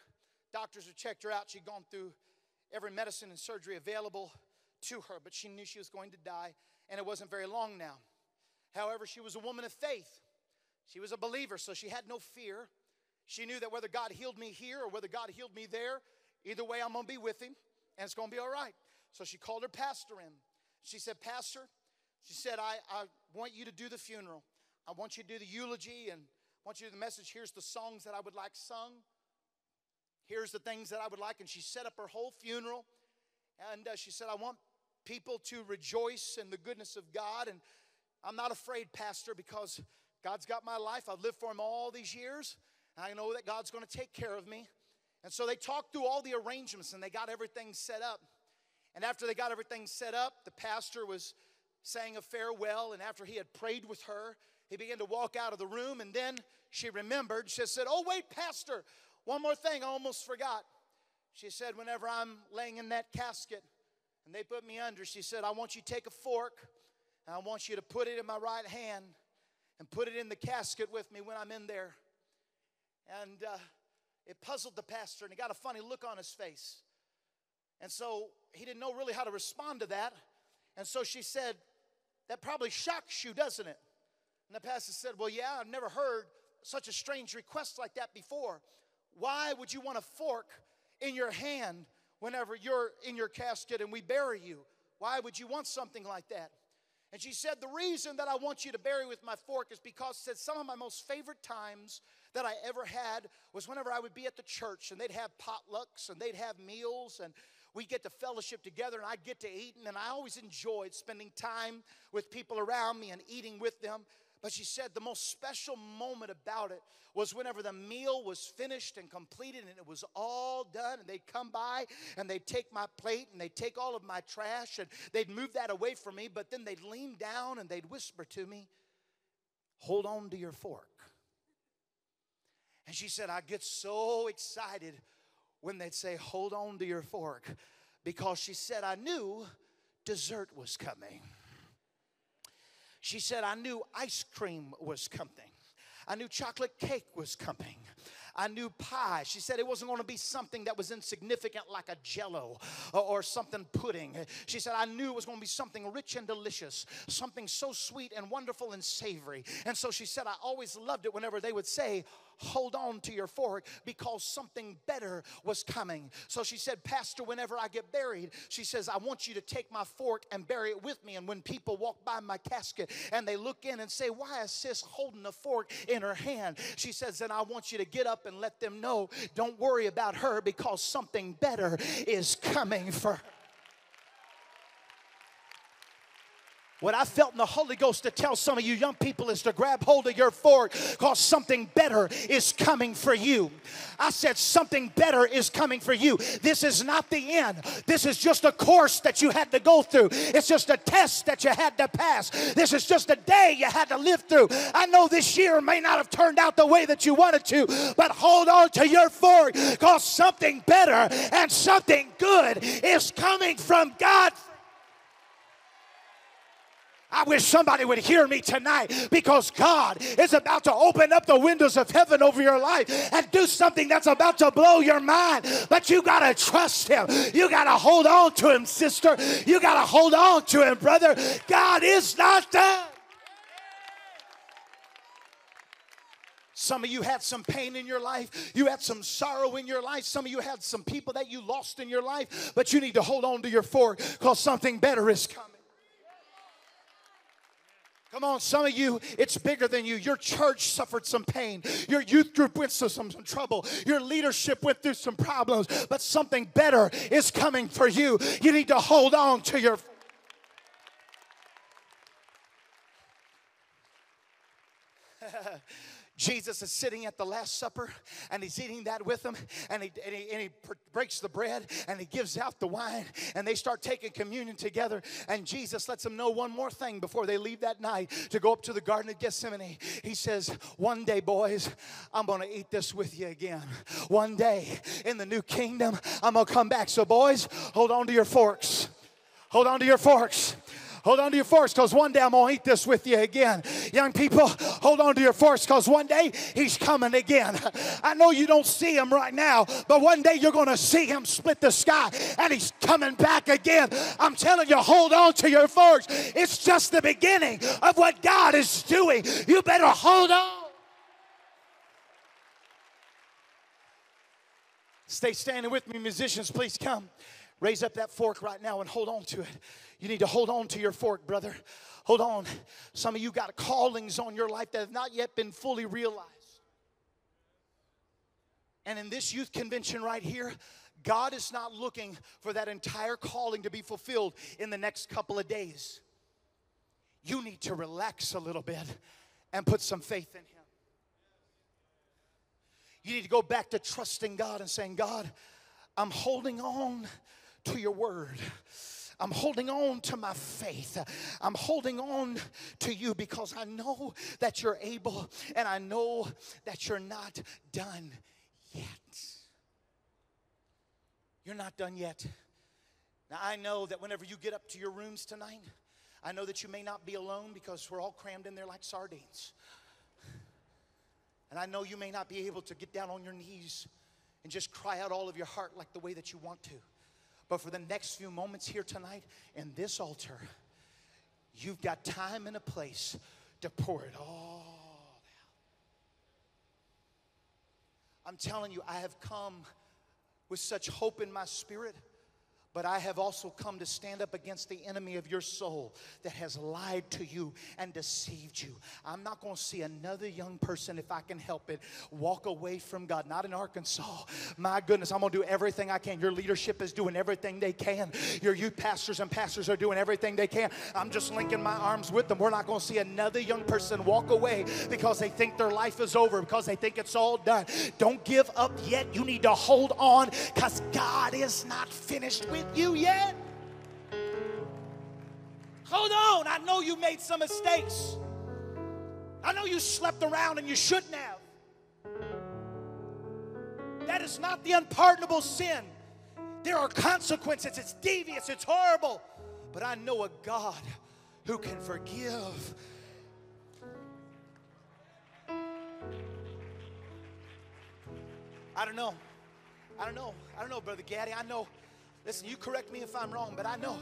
Doctors have checked her out. She'd gone through every medicine and surgery available to her, but she knew she was going to die, and it wasn't very long now. However, she was a woman of faith. She was a believer, so she had no fear. She knew that whether God healed me here or whether God healed me there, either way, I'm going to be with him and it's going to be all right. So she called her pastor in. She said, Pastor, she said, I, I want you to do the funeral. I want you to do the eulogy and I want you to do the message. Here's the songs that I would like sung. Here's the things that I would like. And she set up her whole funeral. And uh, she said, I want people to rejoice in the goodness of God. And I'm not afraid, Pastor, because God's got my life. I've lived for Him all these years. I know that God's going to take care of me. And so they talked through all the arrangements and they got everything set up. And after they got everything set up, the pastor was saying a farewell. And after he had prayed with her, he began to walk out of the room. And then she remembered. She said, Oh, wait, Pastor, one more thing I almost forgot. She said, Whenever I'm laying in that casket and they put me under, she said, I want you to take a fork and I want you to put it in my right hand and put it in the casket with me when I'm in there. And uh, it puzzled the pastor, and he got a funny look on his face. And so he didn't know really how to respond to that. And so she said, That probably shocks you, doesn't it? And the pastor said, Well, yeah, I've never heard such a strange request like that before. Why would you want a fork in your hand whenever you're in your casket and we bury you? Why would you want something like that? And she said, The reason that I want you to bury with my fork is because said some of my most favorite times that I ever had was whenever I would be at the church and they'd have potlucks and they'd have meals and we'd get to fellowship together and I'd get to eat and I always enjoyed spending time with people around me and eating with them. But she said the most special moment about it was whenever the meal was finished and completed and it was all done, and they'd come by and they'd take my plate and they'd take all of my trash and they'd move that away from me, but then they'd lean down and they'd whisper to me, Hold on to your fork. And she said, I get so excited when they'd say, Hold on to your fork, because she said, I knew dessert was coming. She said, I knew ice cream was coming. I knew chocolate cake was coming. I knew pie. She said it wasn't going to be something that was insignificant like a jello or, or, something pudding. She said, I knew it was going to be something rich and delicious, something so sweet and wonderful and savory. And so she said, I always loved it whenever they would say, hold on to your fork because something better was coming. So she said, Pastor, whenever I get buried, she says, I want you to take my fork and bury it with me. And when people walk by my casket and they look in and say, Why is sis holding a fork in her hand? She says, Then I want you to get up and let them know, don't worry about her because something better is coming for her. What I felt in the Holy Ghost to tell some of you young people is to grab hold of your fork because something better is coming for you. I said, something better is coming for you. This is not the end. This is just a course that you had to go through. It's just a test that you had to pass. This is just a day you had to live through. I know this year may not have turned out the way that you wanted to, but hold on to your fork because something better and something good is coming from God I wish somebody would hear me tonight because God is about to open up the windows of heaven over your life and do something that's about to blow your mind. But you got to trust Him. You got to hold on to Him, sister. You got to hold on to Him, brother. God is not done. Some of you had some pain in your life. You had some sorrow in your life. Some of you had some people that you lost in your life. But you need to hold on to your fork because something better is coming. Come on, some of you, it's bigger than you. Your church suffered some pain. Your youth group went through some, some trouble. Your leadership went through some problems. But something better is coming for you. You need to hold on to your. Jesus is sitting at the Last Supper and he's eating that with them and he, and he, and he breaks the bread and he gives out the wine and they start taking communion together. And Jesus lets them know one more thing before they leave that night to go up to the Garden of Gethsemane. He says, One day, boys, I'm going to eat this with you again. One day in the new kingdom, I'm going to come back. So, boys, hold on to your forks. Hold on to your forks. Hold on to your force because one day I'm going to eat this with you again. Young people, hold on to your force because one day he's coming again. I know you don't see him right now, but one day you're going to see him split the sky and he's coming back again. I'm telling you, hold on to your force. It's just the beginning of what God is doing. You better hold on. Stay standing with me, musicians. Please come. Raise up that fork right now and hold on to it. You need to hold on to your fork, brother. Hold on. Some of you got callings on your life that have not yet been fully realized. And in this youth convention right here, God is not looking for that entire calling to be fulfilled in the next couple of days. You need to relax a little bit and put some faith in Him. You need to go back to trusting God and saying, God, I'm holding on to your word. I'm holding on to my faith. I'm holding on to you because I know that you're able and I know that you're not done yet. You're not done yet. Now, I know that whenever you get up to your rooms tonight, I know that you may not be alone because we're all crammed in there like sardines. And I know you may not be able to get down on your knees and just cry out all of your heart like the way that you want to. But for the next few moments here tonight in this altar, you've got time and a place to pour it all out. I'm telling you, I have come with such hope in my spirit but I have also come to stand up against the enemy of your soul that has lied to you and deceived you. I'm not going to see another young person, if I can help it, walk away from God. Not in Arkansas. My goodness, I'm going to do everything I can. Your leadership is doing everything they can. Your youth pastors and pastors are doing everything they can. I'm just linking my arms with them. We're not going to see another young person walk away because they think their life is over, because they think it's all done. Don't give up yet. You need to hold on because God is not finished with with you yet. Hold on. I know you made some mistakes. I know you slept around and you shouldn't have. That is not the unpardonable sin. There are consequences. It's devious, it's horrible. But I know a God who can forgive. I don't know. I don't know. I don't know, Brother Gaddy. I know Listen, you correct me if I'm wrong, but I know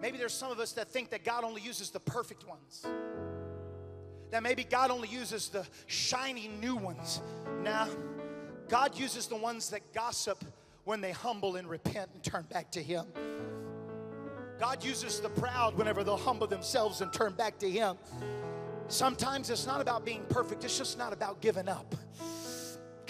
maybe there's some of us that think that God only uses the perfect ones. That maybe God only uses the shiny new ones. Now, God uses the ones that gossip when they humble and repent and turn back to Him. God uses the proud whenever they'll humble themselves and turn back to Him. Sometimes it's not about being perfect, it's just not about giving up.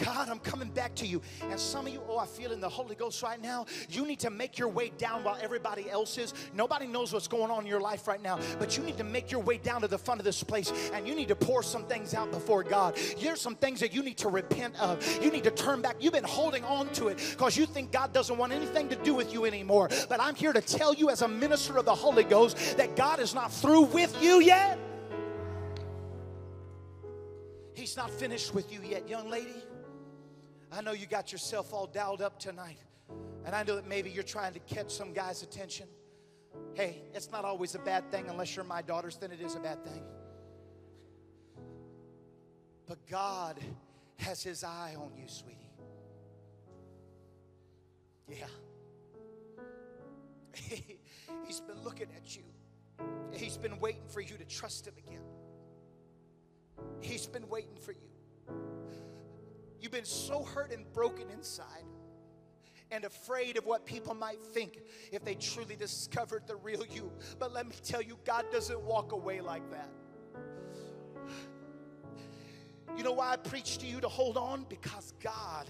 God, I'm coming back to you. And some of you, oh, I feel in the Holy Ghost right now. You need to make your way down while everybody else is. Nobody knows what's going on in your life right now, but you need to make your way down to the front of this place and you need to pour some things out before God. Here's some things that you need to repent of. You need to turn back. You've been holding on to it because you think God doesn't want anything to do with you anymore. But I'm here to tell you, as a minister of the Holy Ghost, that God is not through with you yet. He's not finished with you yet, young lady. I know you got yourself all dialed up tonight. And I know that maybe you're trying to catch some guy's attention. Hey, it's not always a bad thing unless you're my daughters, then it is a bad thing. But God has his eye on you, sweetie. Yeah. He's been looking at you. He's been waiting for you to trust him again. He's been waiting for you. You've been so hurt and broken inside and afraid of what people might think if they truly discovered the real you. But let me tell you, God doesn't walk away like that. You know why I preach to you to hold on? Because God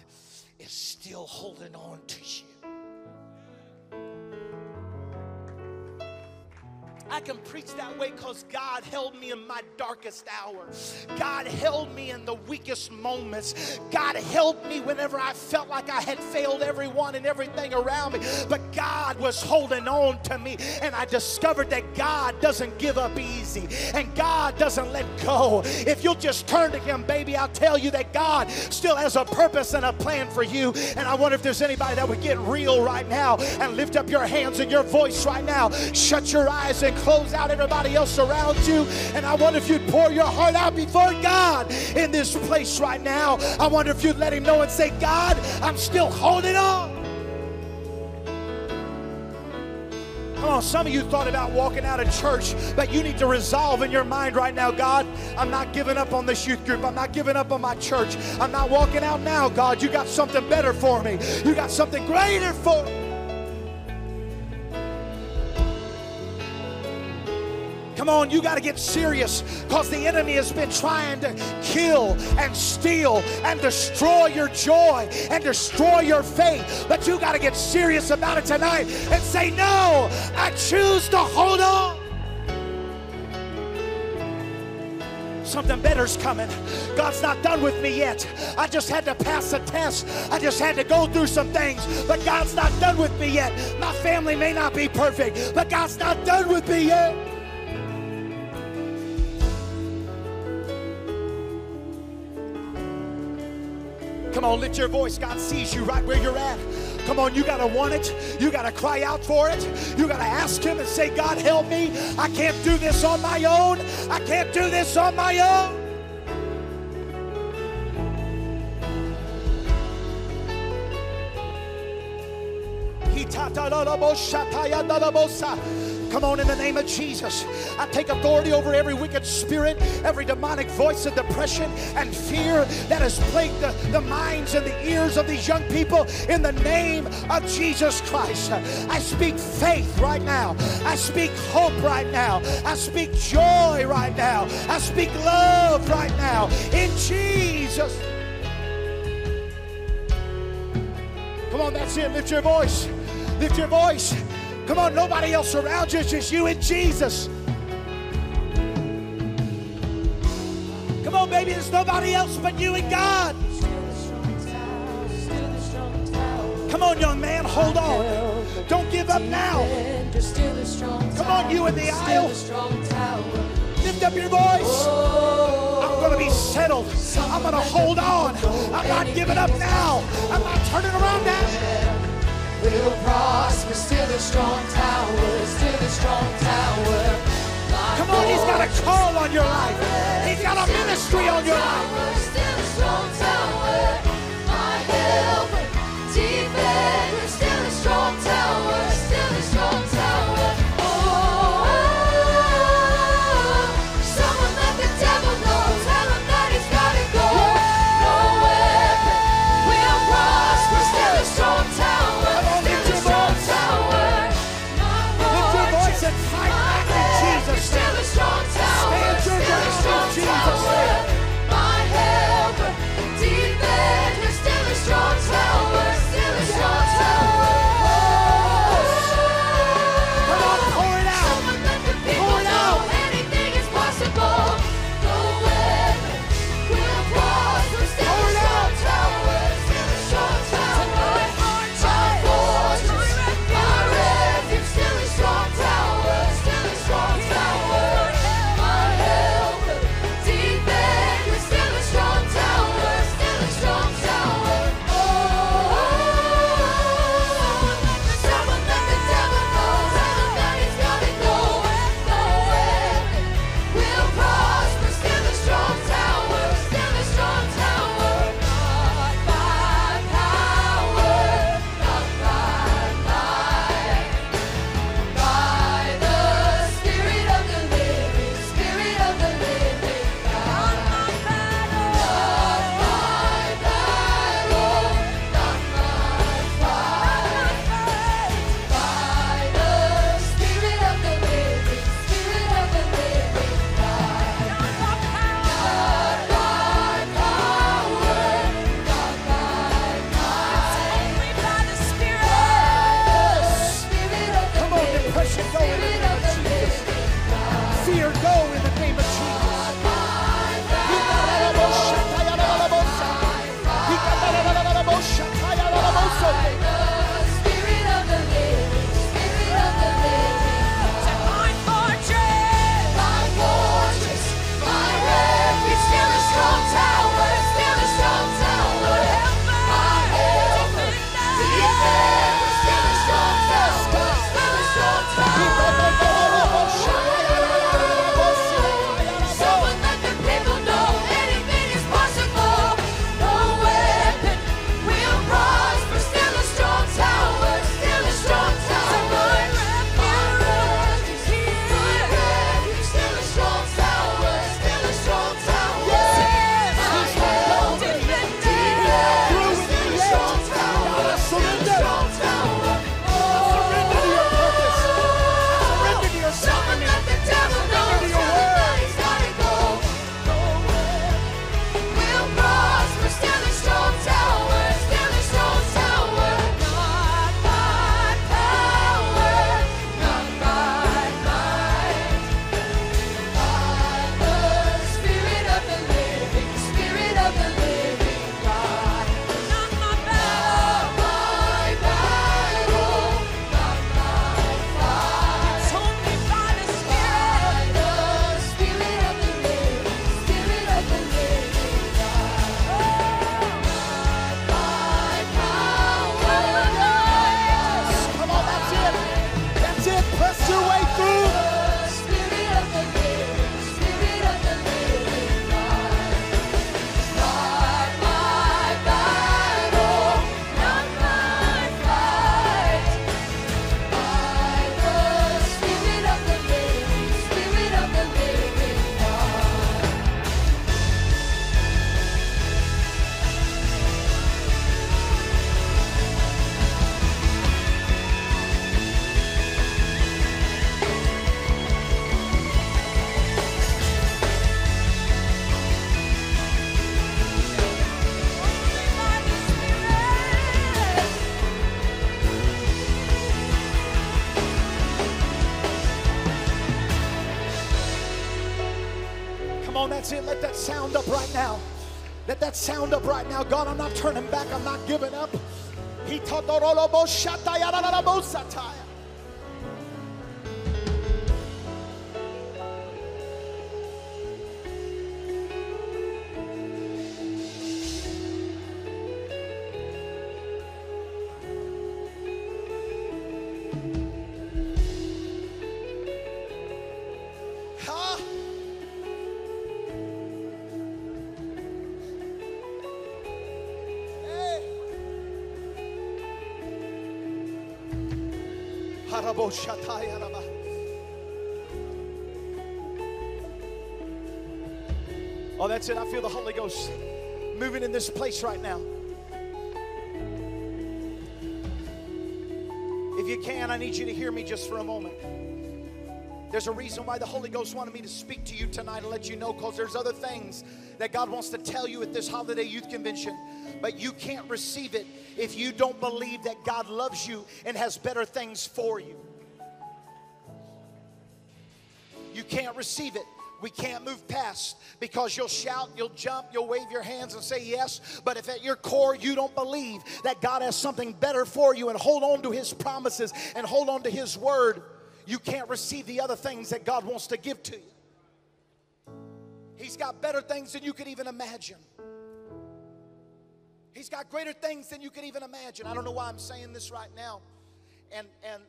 is still holding on to you. I can preach that way because God held me in my darkest hour. God held me in the weakest moments. God held me whenever I felt like I had failed everyone and everything around me. But God was holding on to me. And I discovered that God doesn't give up easy and God doesn't let go. If you'll just turn to Him, baby, I'll tell you that God still has a purpose and a plan for you. And I wonder if there's anybody that would get real right now and lift up your hands and your voice right now. Shut your eyes and close out everybody else around you. And I wonder if you'd pour your heart out before God in this place right now. I wonder if you'd let Him know and say, God, I'm still holding on. Come on, some of you thought about walking out of church, but you need to resolve in your mind right now, God, I'm not giving up on this youth group. I'm not giving up on my church. I'm not walking out now, God. You got something better for me. You got something greater for me. Come on, you got to get serious because the enemy has been trying to kill and steal and destroy your joy and destroy your faith. But you got to get serious about it tonight and say, No, I choose to hold on. something better's coming. God's not done with me yet. I just had to pass a test. I just had to go through some things. But God's not done with me yet. My family may not be perfect, but God's not done with me yet. Come on, lift your voice. God sees you right where you're at. Come on, you got to want it. You got to cry out for it. You got to ask Him and say, God, help me. I can't do this on my own. I can't do this on my own. Come on, in the name of Jesus. I take authority over every wicked spirit, every demonic voice of depression and fear that has plagued the, the minds and the ears of these young people in the name of Jesus Christ. I speak faith right now. I speak hope right now. I speak joy right now. I speak love right now. In Jesus. Come on, that's it. Lift your voice. Lift your voice. Come on, nobody else around you, it's just you and Jesus. Come on, baby, there's nobody else but you and God. Come on, young man, hold on. Don't give up now. Come on, you in the aisle. Lift up your voice. I'm going to be settled. I'm going to hold on. I'm not giving up now. I'm not turning around now Still a strong tower, still a strong tower. Come on, he's got a call on your life. He's got a ministry on your life. That's it. Let that sound up right now. Let that sound up right now. God, I'm not turning back. I'm not giving up. He taught oh, Oh, that's it. I feel the Holy Ghost moving in this place right now. If you can, I need you to hear me just for a moment. There's a reason why the Holy Ghost wanted me to speak to you tonight and let you know because there's other things that God wants to tell you at this holiday youth convention. But you can't receive it if you don't believe that God loves you and has better things for you. You can't receive it. We can't move past because you'll shout, you'll jump, you'll wave your hands and say yes. But if at your core you don't believe that God has something better for you and hold on to His promises and hold on to His word, you can't receive the other things that God wants to give to you. He's got better things than you could even imagine. He's got greater things than you could even imagine. I don't know why I'm saying this right now. And and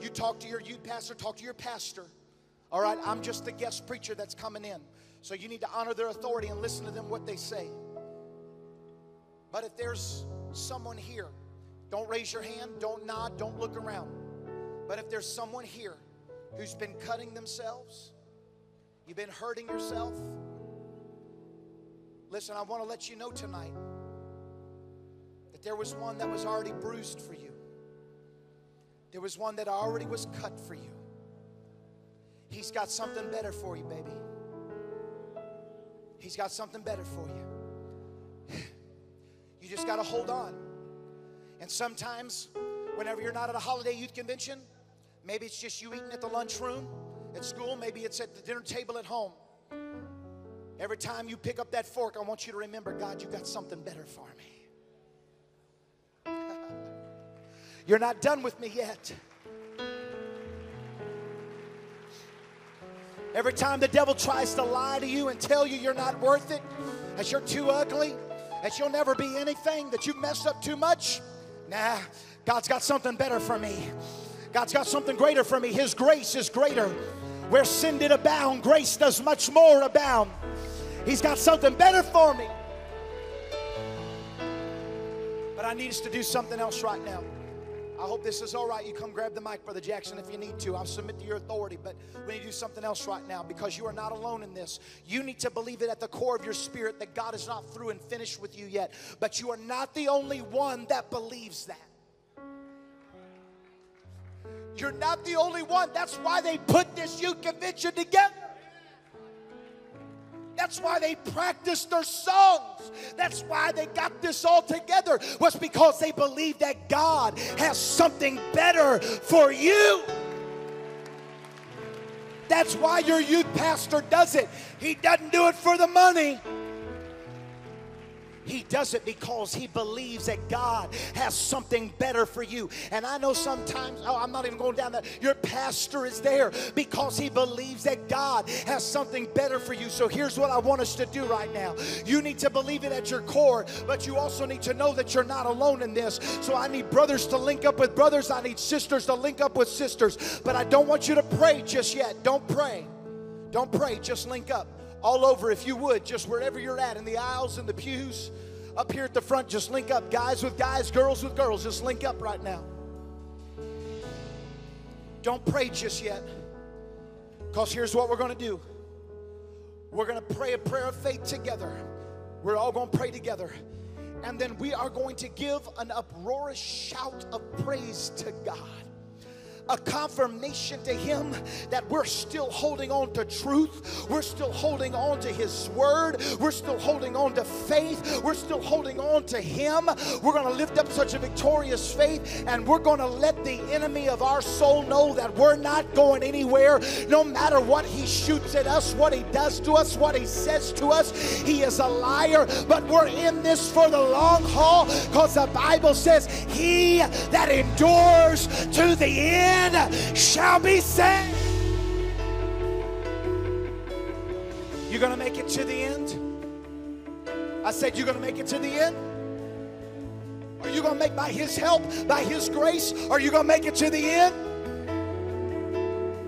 you talk to your youth pastor, talk to your pastor. All right, I'm just the guest preacher that's coming in. So you need to honor their authority and listen to them what they say. But if there's someone here, don't raise your hand, don't nod, don't look around. But if there's someone here who's been cutting themselves, you've been hurting yourself, listen, I want to let you know tonight that there was one that was already bruised for you. There was one that already was cut for you. He's got something better for you, baby. He's got something better for you. You just got to hold on. And sometimes, whenever you're not at a holiday youth convention, maybe it's just you eating at the lunchroom at school, maybe it's at the dinner table at home. Every time you pick up that fork, I want you to remember God, you got something better for me. You're not done with me yet. Every time the devil tries to lie to you and tell you you're not worth it, that you're too ugly, that you'll never be anything, that you've messed up too much, nah, God's got something better for me. God's got something greater for me. His grace is greater. Where sin did abound, grace does much more abound. He's got something better for me. But I need us to do something else right now. I hope this is all right. You come grab the mic, Brother Jackson, if you need to. I'll submit to your authority, but we need to do something else right now because you are not alone in this. You need to believe it at the core of your spirit that God is not through and finished with you yet, but you are not the only one that believes that. You're not the only one. That's why they put this youth convention together. That's why they practiced their songs. That's why they got this all together, was because they believe that God has something better for you. That's why your youth pastor does it. He doesn't do it for the money. He does it because he believes that God has something better for you. And I know sometimes, oh, I'm not even going down that. Your pastor is there because he believes that God has something better for you. So here's what I want us to do right now. You need to believe it at your core, but you also need to know that you're not alone in this. So I need brothers to link up with brothers, I need sisters to link up with sisters. But I don't want you to pray just yet. Don't pray. Don't pray, just link up all over if you would, just wherever you're at in the aisles and the pews. Up here at the front, just link up. Guys with guys, girls with girls, just link up right now. Don't pray just yet. Because here's what we're going to do we're going to pray a prayer of faith together. We're all going to pray together. And then we are going to give an uproarious shout of praise to God. A confirmation to him that we're still holding on to truth. We're still holding on to his word. We're still holding on to faith. We're still holding on to him. We're going to lift up such a victorious faith and we're going to let the enemy of our soul know that we're not going anywhere no matter what he shoots at us, what he does to us, what he says to us. He is a liar, but we're in this for the long haul because the Bible says, He that endures to the end shall be saved. You're going to make it to the end? I said, You're going to make it to the end? Are you going to make by His help, by His grace? Are you going to make it to the end?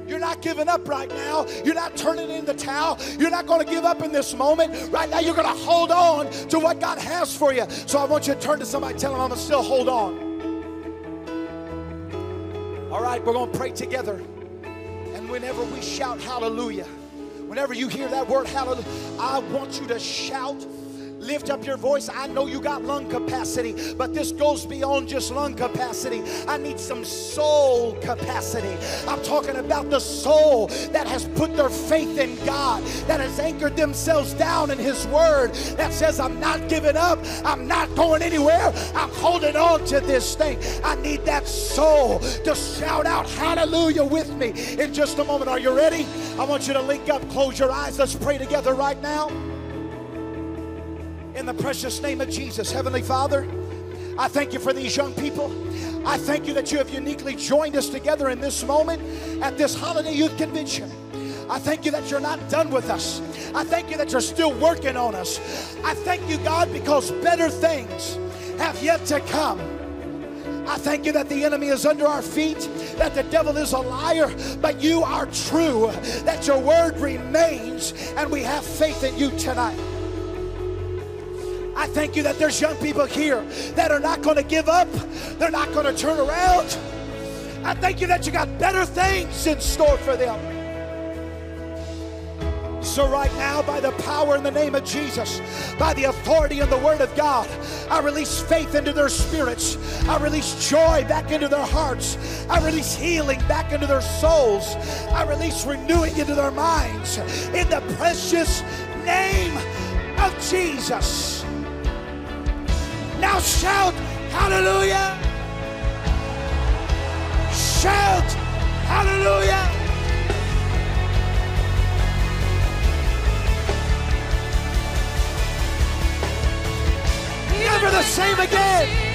You're not giving up right now. You're not turning in the towel. You're not going to give up in this moment. Right now, you're going to hold on to what God has for you. So I want you to turn to somebody, tell them I'm going to still hold on. All right, we're going to pray together. And whenever we shout hallelujah, whenever you hear that word hallelujah, I want you to shout Lift up your voice. I know you got lung capacity, but this goes beyond just lung capacity. I need some soul capacity. I'm talking about the soul that has put their faith in God, that has anchored themselves down in His Word, that says, I'm not giving up, I'm not going anywhere, I'm holding on to this thing. I need that soul to shout out hallelujah with me in just a moment. Are you ready? I want you to link up, close your eyes. Let's pray together right now. In the precious name of Jesus, Heavenly Father, I thank you for these young people. I thank you that you have uniquely joined us together in this moment at this holiday youth convention. I thank you that you're not done with us. I thank you that you're still working on us. I thank you, God, because better things have yet to come. I thank you that the enemy is under our feet, that the devil is a liar, but you are true, that your word remains, and we have faith in you tonight. I thank you that there's young people here that are not going to give up. They're not going to turn around. I thank you that you got better things in store for them. So, right now, by the power in the name of Jesus, by the authority in the Word of God, I release faith into their spirits. I release joy back into their hearts. I release healing back into their souls. I release renewing into their minds. In the precious name of Jesus. Now shout hallelujah. Shout hallelujah. Never the same again.